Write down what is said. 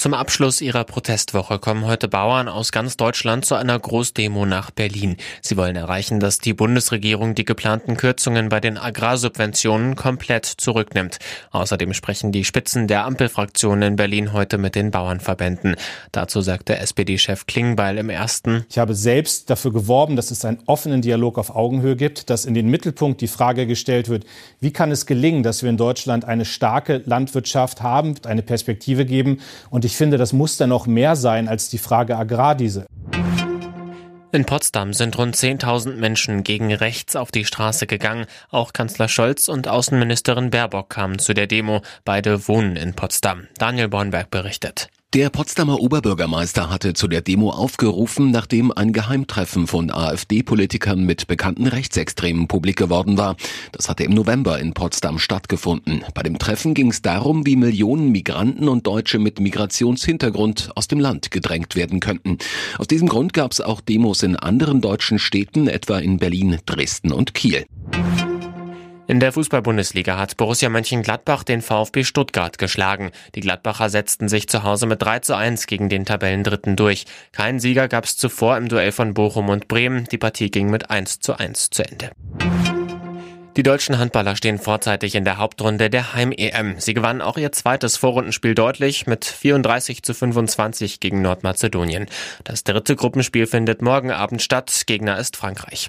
Zum Abschluss ihrer Protestwoche kommen heute Bauern aus ganz Deutschland zu einer Großdemo nach Berlin. Sie wollen erreichen, dass die Bundesregierung die geplanten Kürzungen bei den Agrarsubventionen komplett zurücknimmt. Außerdem sprechen die Spitzen der Ampelfraktionen in Berlin heute mit den Bauernverbänden. Dazu sagte SPD-Chef Klingbeil im ersten. Ich habe selbst dafür geworben, dass es einen offenen Dialog auf Augenhöhe gibt, dass in den Mittelpunkt die Frage gestellt wird, wie kann es gelingen, dass wir in Deutschland eine starke Landwirtschaft haben, eine Perspektive geben und ich finde, das muss dann noch mehr sein als die Frage Agrardiesel. In Potsdam sind rund 10.000 Menschen gegen rechts auf die Straße gegangen. Auch Kanzler Scholz und Außenministerin Baerbock kamen zu der Demo. Beide wohnen in Potsdam. Daniel Bornberg berichtet. Der Potsdamer Oberbürgermeister hatte zu der Demo aufgerufen, nachdem ein Geheimtreffen von AfD-Politikern mit bekannten Rechtsextremen publik geworden war. Das hatte im November in Potsdam stattgefunden. Bei dem Treffen ging es darum, wie Millionen Migranten und Deutsche mit Migrationshintergrund aus dem Land gedrängt werden könnten. Aus diesem Grund gab es auch Demos in anderen deutschen Städten, etwa in Berlin, Dresden und Kiel. In der Fußball-Bundesliga hat Borussia Mönchengladbach den VfB Stuttgart geschlagen. Die Gladbacher setzten sich zu Hause mit 3 zu 1 gegen den Tabellendritten durch. Keinen Sieger gab es zuvor im Duell von Bochum und Bremen. Die Partie ging mit 1 zu 1 zu Ende. Die deutschen Handballer stehen vorzeitig in der Hauptrunde der Heim-EM. Sie gewannen auch ihr zweites Vorrundenspiel deutlich mit 34 zu 25 gegen Nordmazedonien. Das dritte Gruppenspiel findet morgen Abend statt. Gegner ist Frankreich.